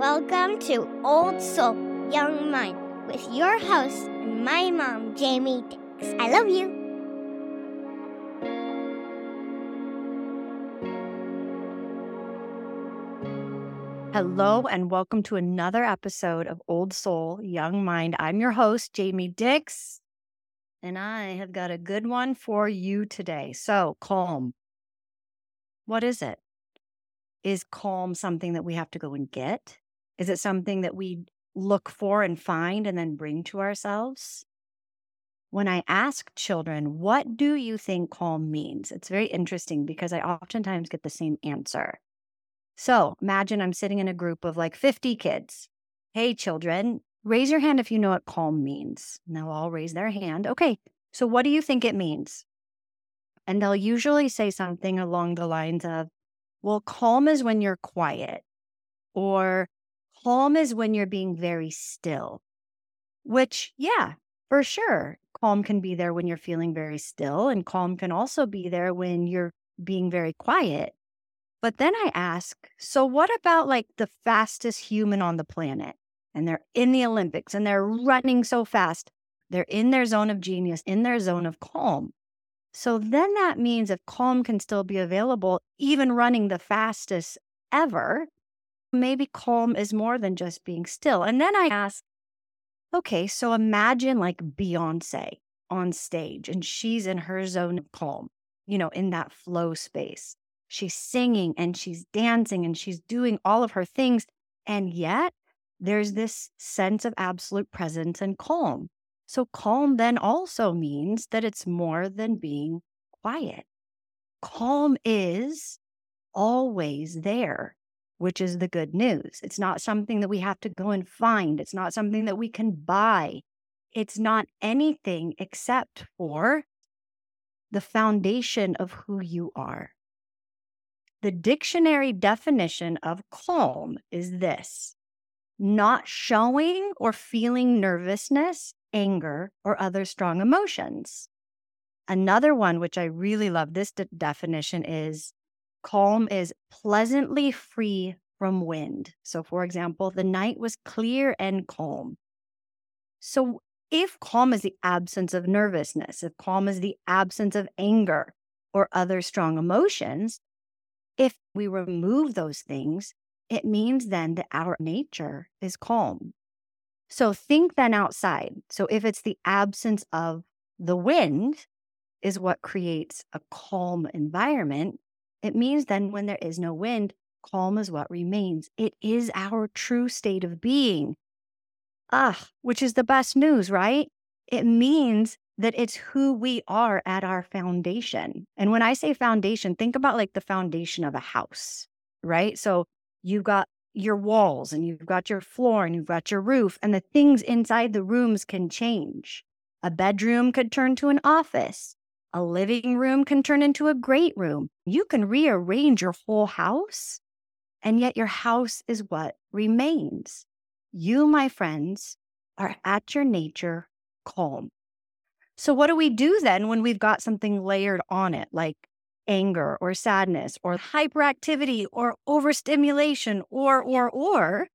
Welcome to Old Soul, Young Mind with your host and my mom, Jamie Dix. I love you. Hello, and welcome to another episode of Old Soul, Young Mind. I'm your host, Jamie Dix, and I have got a good one for you today. So, calm. What is it? Is calm something that we have to go and get? Is it something that we look for and find and then bring to ourselves? When I ask children, what do you think calm means? It's very interesting because I oftentimes get the same answer. So imagine I'm sitting in a group of like 50 kids. Hey, children, raise your hand if you know what calm means. And they'll all raise their hand. Okay, so what do you think it means? And they'll usually say something along the lines of, well, calm is when you're quiet, or calm is when you're being very still, which, yeah, for sure. Calm can be there when you're feeling very still, and calm can also be there when you're being very quiet. But then I ask, so what about like the fastest human on the planet? And they're in the Olympics and they're running so fast. They're in their zone of genius, in their zone of calm. So then that means if calm can still be available, even running the fastest ever, maybe calm is more than just being still. And then I ask, okay, so imagine like Beyonce on stage and she's in her zone of calm, you know, in that flow space. She's singing and she's dancing and she's doing all of her things. And yet there's this sense of absolute presence and calm. So, calm then also means that it's more than being quiet. Calm is always there which is the good news. It's not something that we have to go and find, it's not something that we can buy. It's not anything except for the foundation of who you are. The dictionary definition of calm is this not showing or feeling nervousness, anger, or other strong emotions. Another one, which I really love this de- definition, is Calm is pleasantly free from wind. So, for example, the night was clear and calm. So, if calm is the absence of nervousness, if calm is the absence of anger or other strong emotions, if we remove those things, it means then that our nature is calm. So think then outside. So if it's the absence of the wind is what creates a calm environment, it means then when there is no wind, calm is what remains. It is our true state of being. Ah, which is the best news, right? It means that it's who we are at our foundation. And when I say foundation, think about like the foundation of a house, right? So you've got your walls and you've got your floor and you've got your roof, and the things inside the rooms can change. A bedroom could turn to an office. A living room can turn into a great room. You can rearrange your whole house, and yet your house is what remains. You, my friends, are at your nature calm. So, what do we do then when we've got something layered on it, like anger or sadness or hyperactivity or overstimulation or, or, or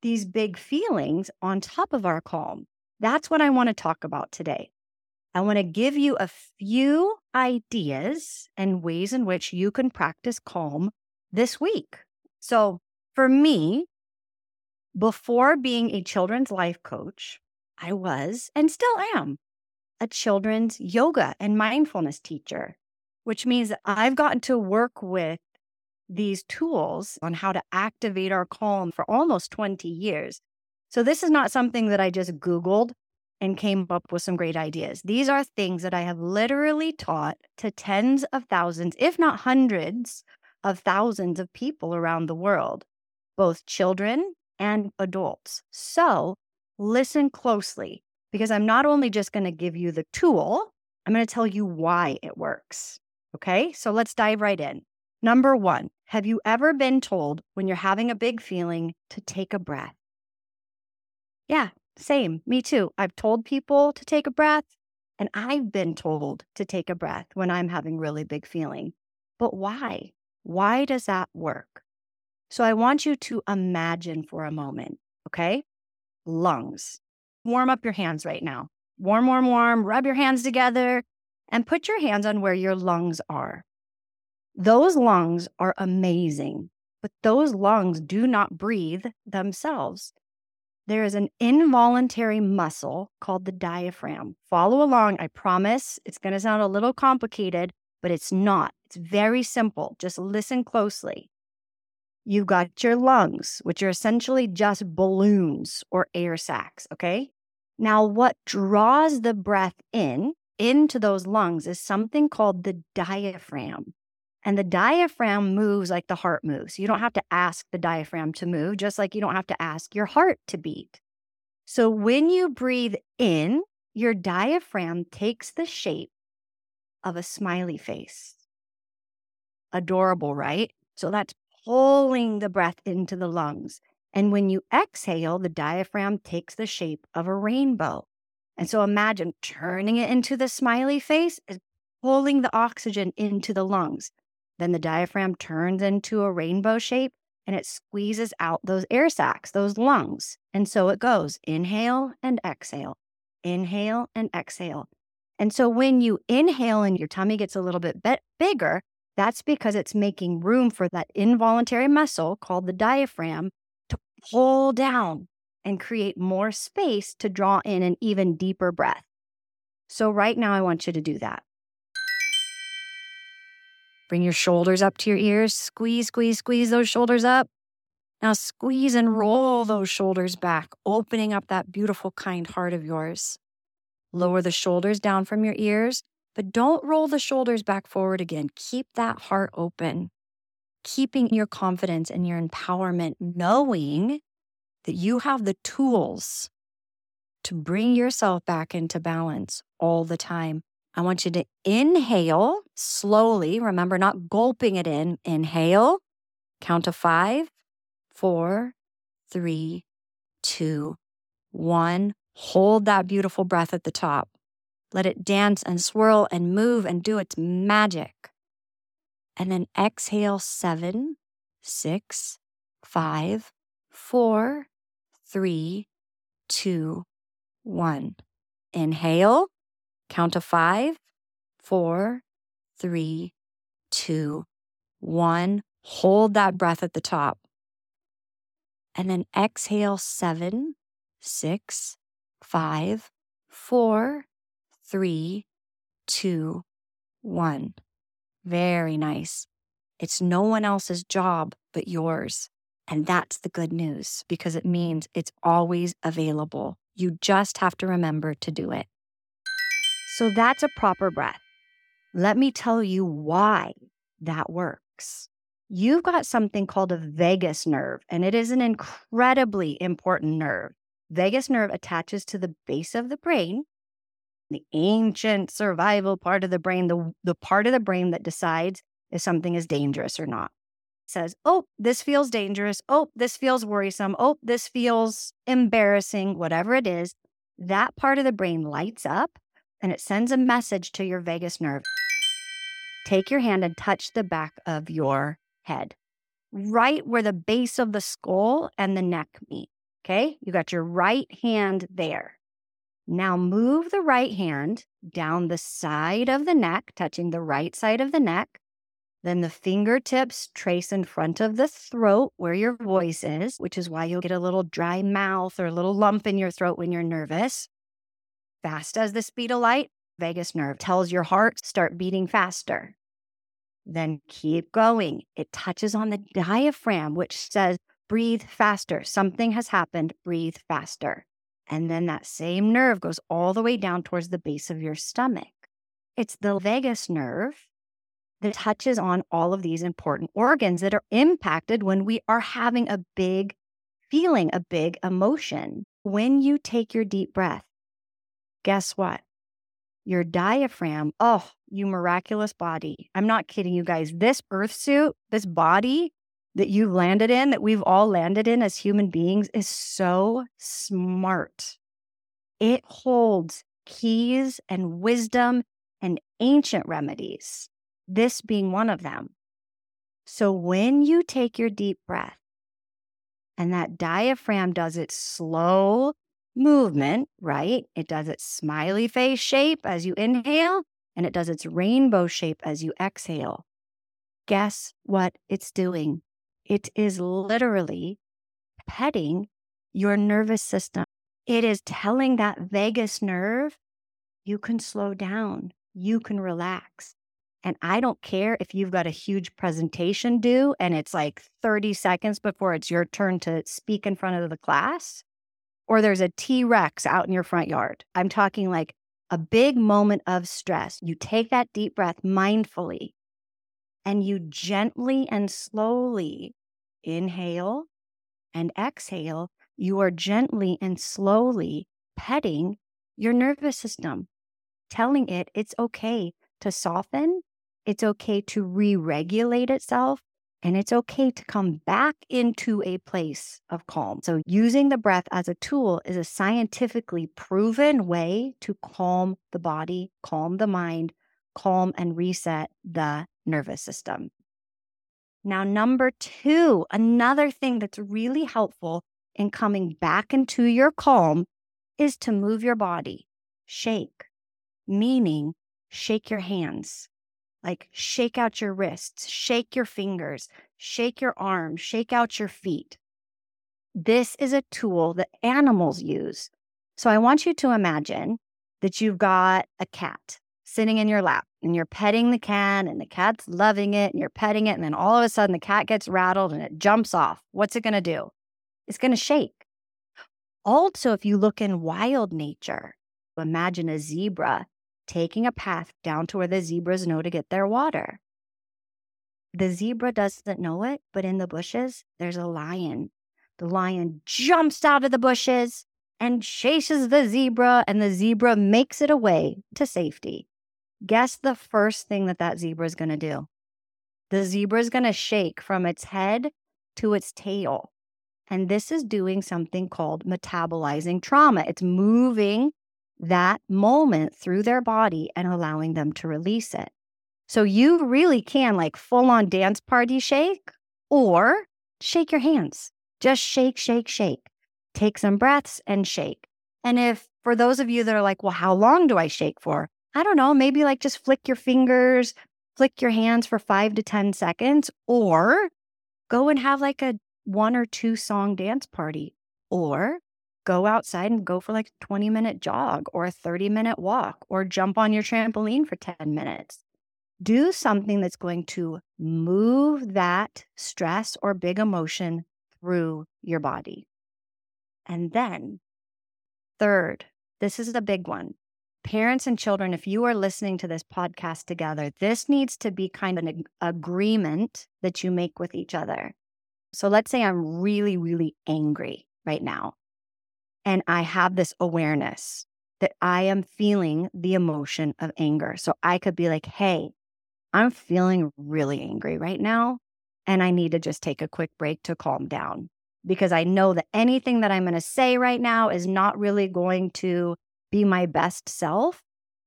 these big feelings on top of our calm? That's what I want to talk about today. I want to give you a few ideas and ways in which you can practice calm this week. So, for me, before being a children's life coach, I was and still am a children's yoga and mindfulness teacher, which means I've gotten to work with these tools on how to activate our calm for almost 20 years. So, this is not something that I just Googled and came up with some great ideas. These are things that I have literally taught to tens of thousands, if not hundreds of thousands of people around the world, both children and adults. So listen closely because I'm not only just going to give you the tool, I'm going to tell you why it works. Okay, so let's dive right in. Number one, have you ever been told when you're having a big feeling to take a breath? Yeah, same, me too. I've told people to take a breath, and I've been told to take a breath when I'm having really big feeling. But why? Why does that work? So I want you to imagine for a moment, okay? Lungs. Warm up your hands right now. Warm, warm, warm. Rub your hands together and put your hands on where your lungs are. Those lungs are amazing, but those lungs do not breathe themselves. There is an involuntary muscle called the diaphragm. Follow along. I promise it's going to sound a little complicated, but it's not. It's very simple. Just listen closely. You've got your lungs, which are essentially just balloons or air sacs. Okay. Now, what draws the breath in into those lungs is something called the diaphragm. And the diaphragm moves like the heart moves. You don't have to ask the diaphragm to move, just like you don't have to ask your heart to beat. So when you breathe in, your diaphragm takes the shape of a smiley face. Adorable, right? So that's pulling the breath into the lungs. And when you exhale, the diaphragm takes the shape of a rainbow. And so imagine turning it into the smiley face pulling the oxygen into the lungs. Then the diaphragm turns into a rainbow shape and it squeezes out those air sacs, those lungs. And so it goes inhale and exhale, inhale and exhale. And so when you inhale and your tummy gets a little bit bigger, that's because it's making room for that involuntary muscle called the diaphragm to pull down and create more space to draw in an even deeper breath. So, right now, I want you to do that. Bring your shoulders up to your ears. Squeeze, squeeze, squeeze those shoulders up. Now squeeze and roll those shoulders back, opening up that beautiful, kind heart of yours. Lower the shoulders down from your ears, but don't roll the shoulders back forward again. Keep that heart open, keeping your confidence and your empowerment, knowing that you have the tools to bring yourself back into balance all the time. I want you to inhale slowly. Remember, not gulping it in. Inhale, count to five, four, three, two, one. Hold that beautiful breath at the top. Let it dance and swirl and move and do its magic. And then exhale seven, six, five, four, three, two, one. Inhale. Count to five, four, three, two, one. Hold that breath at the top. And then exhale seven, six, five, four, three, two, one. Very nice. It's no one else's job but yours. And that's the good news because it means it's always available. You just have to remember to do it. So that's a proper breath. Let me tell you why that works. You've got something called a vagus nerve, and it is an incredibly important nerve. Vagus nerve attaches to the base of the brain, the ancient survival part of the brain, the, the part of the brain that decides if something is dangerous or not. It says, oh, this feels dangerous. Oh, this feels worrisome. Oh, this feels embarrassing, whatever it is. That part of the brain lights up and it sends a message to your vagus nerve. Take your hand and touch the back of your head, right where the base of the skull and the neck meet. Okay, you got your right hand there. Now move the right hand down the side of the neck, touching the right side of the neck. Then the fingertips trace in front of the throat where your voice is, which is why you'll get a little dry mouth or a little lump in your throat when you're nervous fast as the speed of light, vagus nerve tells your heart start beating faster. Then keep going. It touches on the diaphragm, which says breathe faster. Something has happened, breathe faster. And then that same nerve goes all the way down towards the base of your stomach. It's the vagus nerve that touches on all of these important organs that are impacted when we are having a big feeling, a big emotion. When you take your deep breath, guess what? Your diaphragm, oh, you miraculous body. I'm not kidding you guys. This earth suit, this body that you've landed in, that we've all landed in as human beings, is so smart. It holds keys and wisdom and ancient remedies, this being one of them. So when you take your deep breath, And that diaphragm does its slow movement, right? It does its smiley face shape as you inhale, and it does its rainbow shape as you exhale. Guess what it's doing? It is literally petting your nervous system. It is telling that vagus nerve, you can slow down, you can relax. And I don't care if you've got a huge presentation due and it's like 30 seconds before it's your turn to speak in front of the class, or there's a T Rex out in your front yard. I'm talking like a big moment of stress. You take that deep breath mindfully and you gently and slowly inhale and exhale. You are gently and slowly petting your nervous system, telling it it's okay to soften it's okay to re regulate itself and it's okay to come back into a place of calm. So, using the breath as a tool is a scientifically proven way to calm the body, calm the mind, calm and reset the nervous system. Now, number two, another thing that's really helpful in coming back into your calm is to move your body, shake, meaning shake your hands, like shake out your wrists, shake your fingers, shake your arms, shake out your feet. This is a tool that animals use. So I want you to imagine that you've got a cat sitting in your lap and you're petting the cat and the cat's loving it and you're petting it. And then all of a sudden the cat gets rattled and it jumps off. What's it going to do? It's going to shake. Also, if you look in wild nature, imagine a zebra taking a path down to where the zebras know to get their water. The zebra doesn't know it, but in the bushes, there's a lion. The lion jumps out of the bushes and chases the zebra, and the zebra makes it away to safety. Guess the first thing that that zebra is going to do? The zebra is going to shake from its head to its tail. And this is doing something called metabolizing trauma. It's moving that moment through their body and allowing them to release it. So you really can like full on dance party shake or shake your hands. Just shake, shake, shake. Take some breaths and shake. And if for those of you that are like, well, how long do I shake for? I don't know, maybe like just flick your fingers, flick your hands for five to 10 seconds, or go and have like a one or two song dance party, or go outside and go for like a 20 minute jog or a 30 minute walk or jump on your trampoline for 10 minutes. Do something that's going to move that stress or big emotion through your body. And then, third, this is the big one. Parents and children, if you are listening to this podcast together, this needs to be kind of an agreement that you make with each other. So let's say I'm really, really angry right now. And I have this awareness that I am feeling the emotion of anger. So I could be like, hey, I'm feeling really angry right now. And I need to just take a quick break to calm down because I know that anything that I'm going to say right now is not really going to be my best self.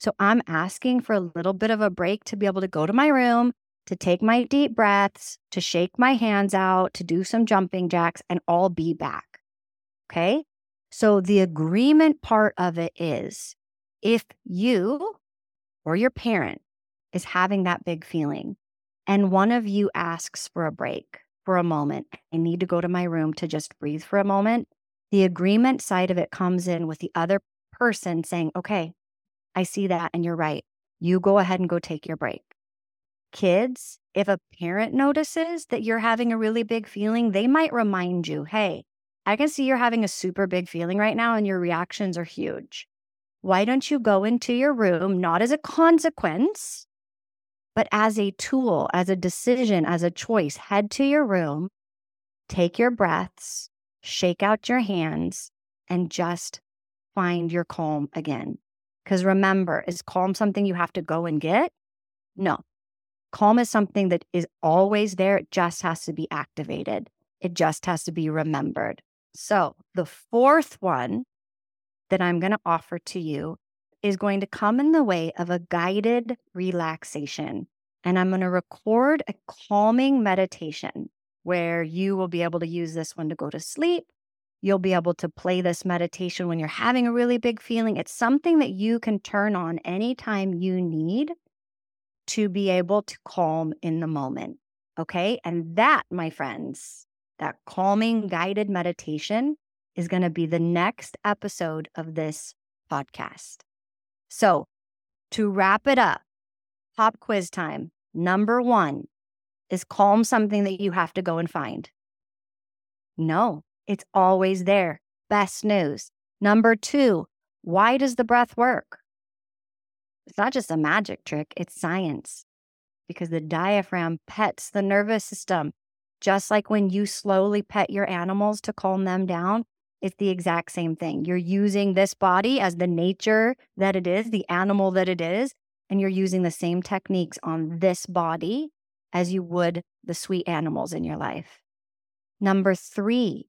So I'm asking for a little bit of a break to be able to go to my room, to take my deep breaths, to shake my hands out, to do some jumping jacks, and I'll be back. Okay. So the agreement part of it is if you or your parent is having that big feeling and one of you asks for a break for a moment, I need to go to my room to just breathe for a moment. The agreement side of it comes in with the other person saying, okay, I see that and you're right. You go ahead and go take your break. Kids, if a parent notices that you're having a really big feeling, they might remind you, hey, I can see you're having a super big feeling right now and your reactions are huge. Why don't you go into your room, not as a consequence, but as a tool, as a decision, as a choice? Head to your room, take your breaths, shake out your hands, and just find your calm again. Because remember, is calm something you have to go and get? No. Calm is something that is always there. It just has to be activated, it just has to be remembered. So, the fourth one that I'm going to offer to you is going to come in the way of a guided relaxation. And I'm going to record a calming meditation. where you will be able to use this one to go to sleep. You'll be able to play this meditation when you're having a really big feeling. It's something that you can turn on anytime you need to be able to calm in the moment. Okay. And that, my friends, that calming guided meditation is going to be the next episode of this podcast. So, to wrap it up, pop quiz time. Number one is calm something that you have to go and find. No, it's always there. Best news. Number two, why does the breath work? It's not just a magic trick, it's science because the diaphragm pets the nervous system. Just like when you slowly pet your animals to calm them down, it's the exact same thing. You're using this body as the nature that it is, the animal that it is, and you're using the same techniques on this body as you would the sweet animals in your life. Number three,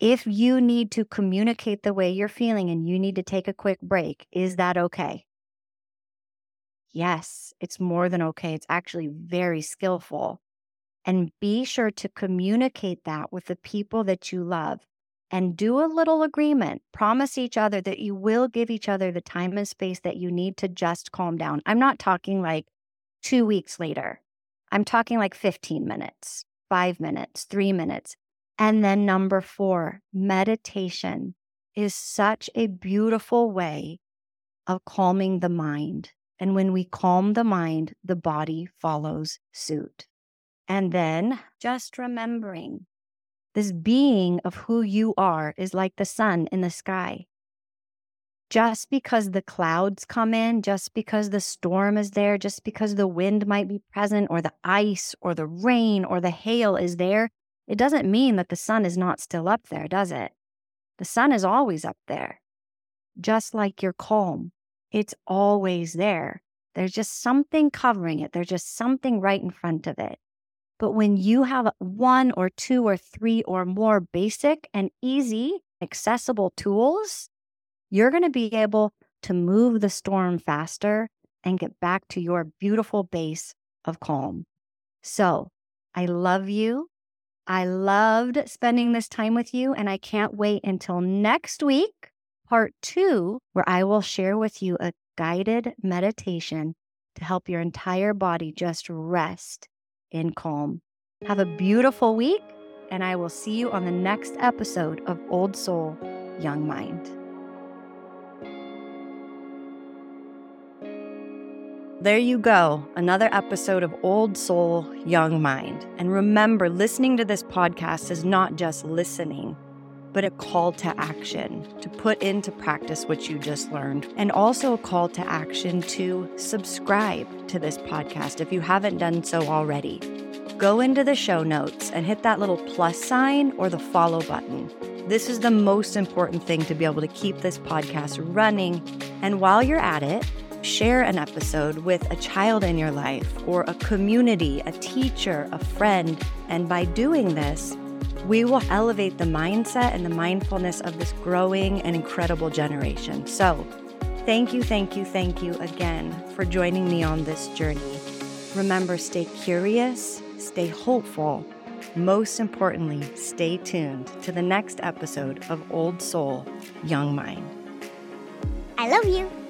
if you need to communicate the way you're feeling and you need to take a quick break, is that okay? Yes, it's more than okay. It's actually very skillful. And be sure to communicate that with the people that you love and do a little agreement. Promise each other that you will give each other the time and space that you need to just calm down. I'm not talking like two weeks later, I'm talking like 15 minutes, five minutes, three minutes. And then number four, meditation is such a beautiful way of calming the mind. And when we calm the mind, the body follows suit. And then just remembering this being of who you are is like the sun in the sky. Just because the clouds come in, just because the storm is there, just because the wind might be present, or the ice, or the rain, or the hail is there, it doesn't mean that the sun is not still up there, does it? The sun is always up there. Just like your calm, it's always there. There's just something covering it, there's just something right in front of it. But when you have one or two or three or more basic and easy, accessible tools, you're going to be able to move the storm faster and get back to your beautiful base of calm. So I love you. I loved spending this time with you, and I can't wait until next week, part two, where I will share with you a guided meditation to help your entire body just rest in calm. Have a beautiful week, and I will see you on the next episode of Old Soul, Young Mind. There you go, another episode of Old Soul, Young Mind. And remember, listening to this podcast is not just listening, but a call to action to put into practice what you just learned, and also a call to action to subscribe to this podcast if you haven't done so already go into the show notes and hit that little plus sign or the follow button. This is the most important thing to be able to keep this podcast running. And while you're at it, share an episode with a child in your life or a community, a teacher, a friend. And by doing this, we will elevate the mindset and the mindfulness of this growing and incredible generation. So, thank you, thank you, thank you again for joining me on this journey. Remember, stay curious, stay hopeful. Most importantly, stay tuned to the next episode of Old Soul, Young Mind. I love you.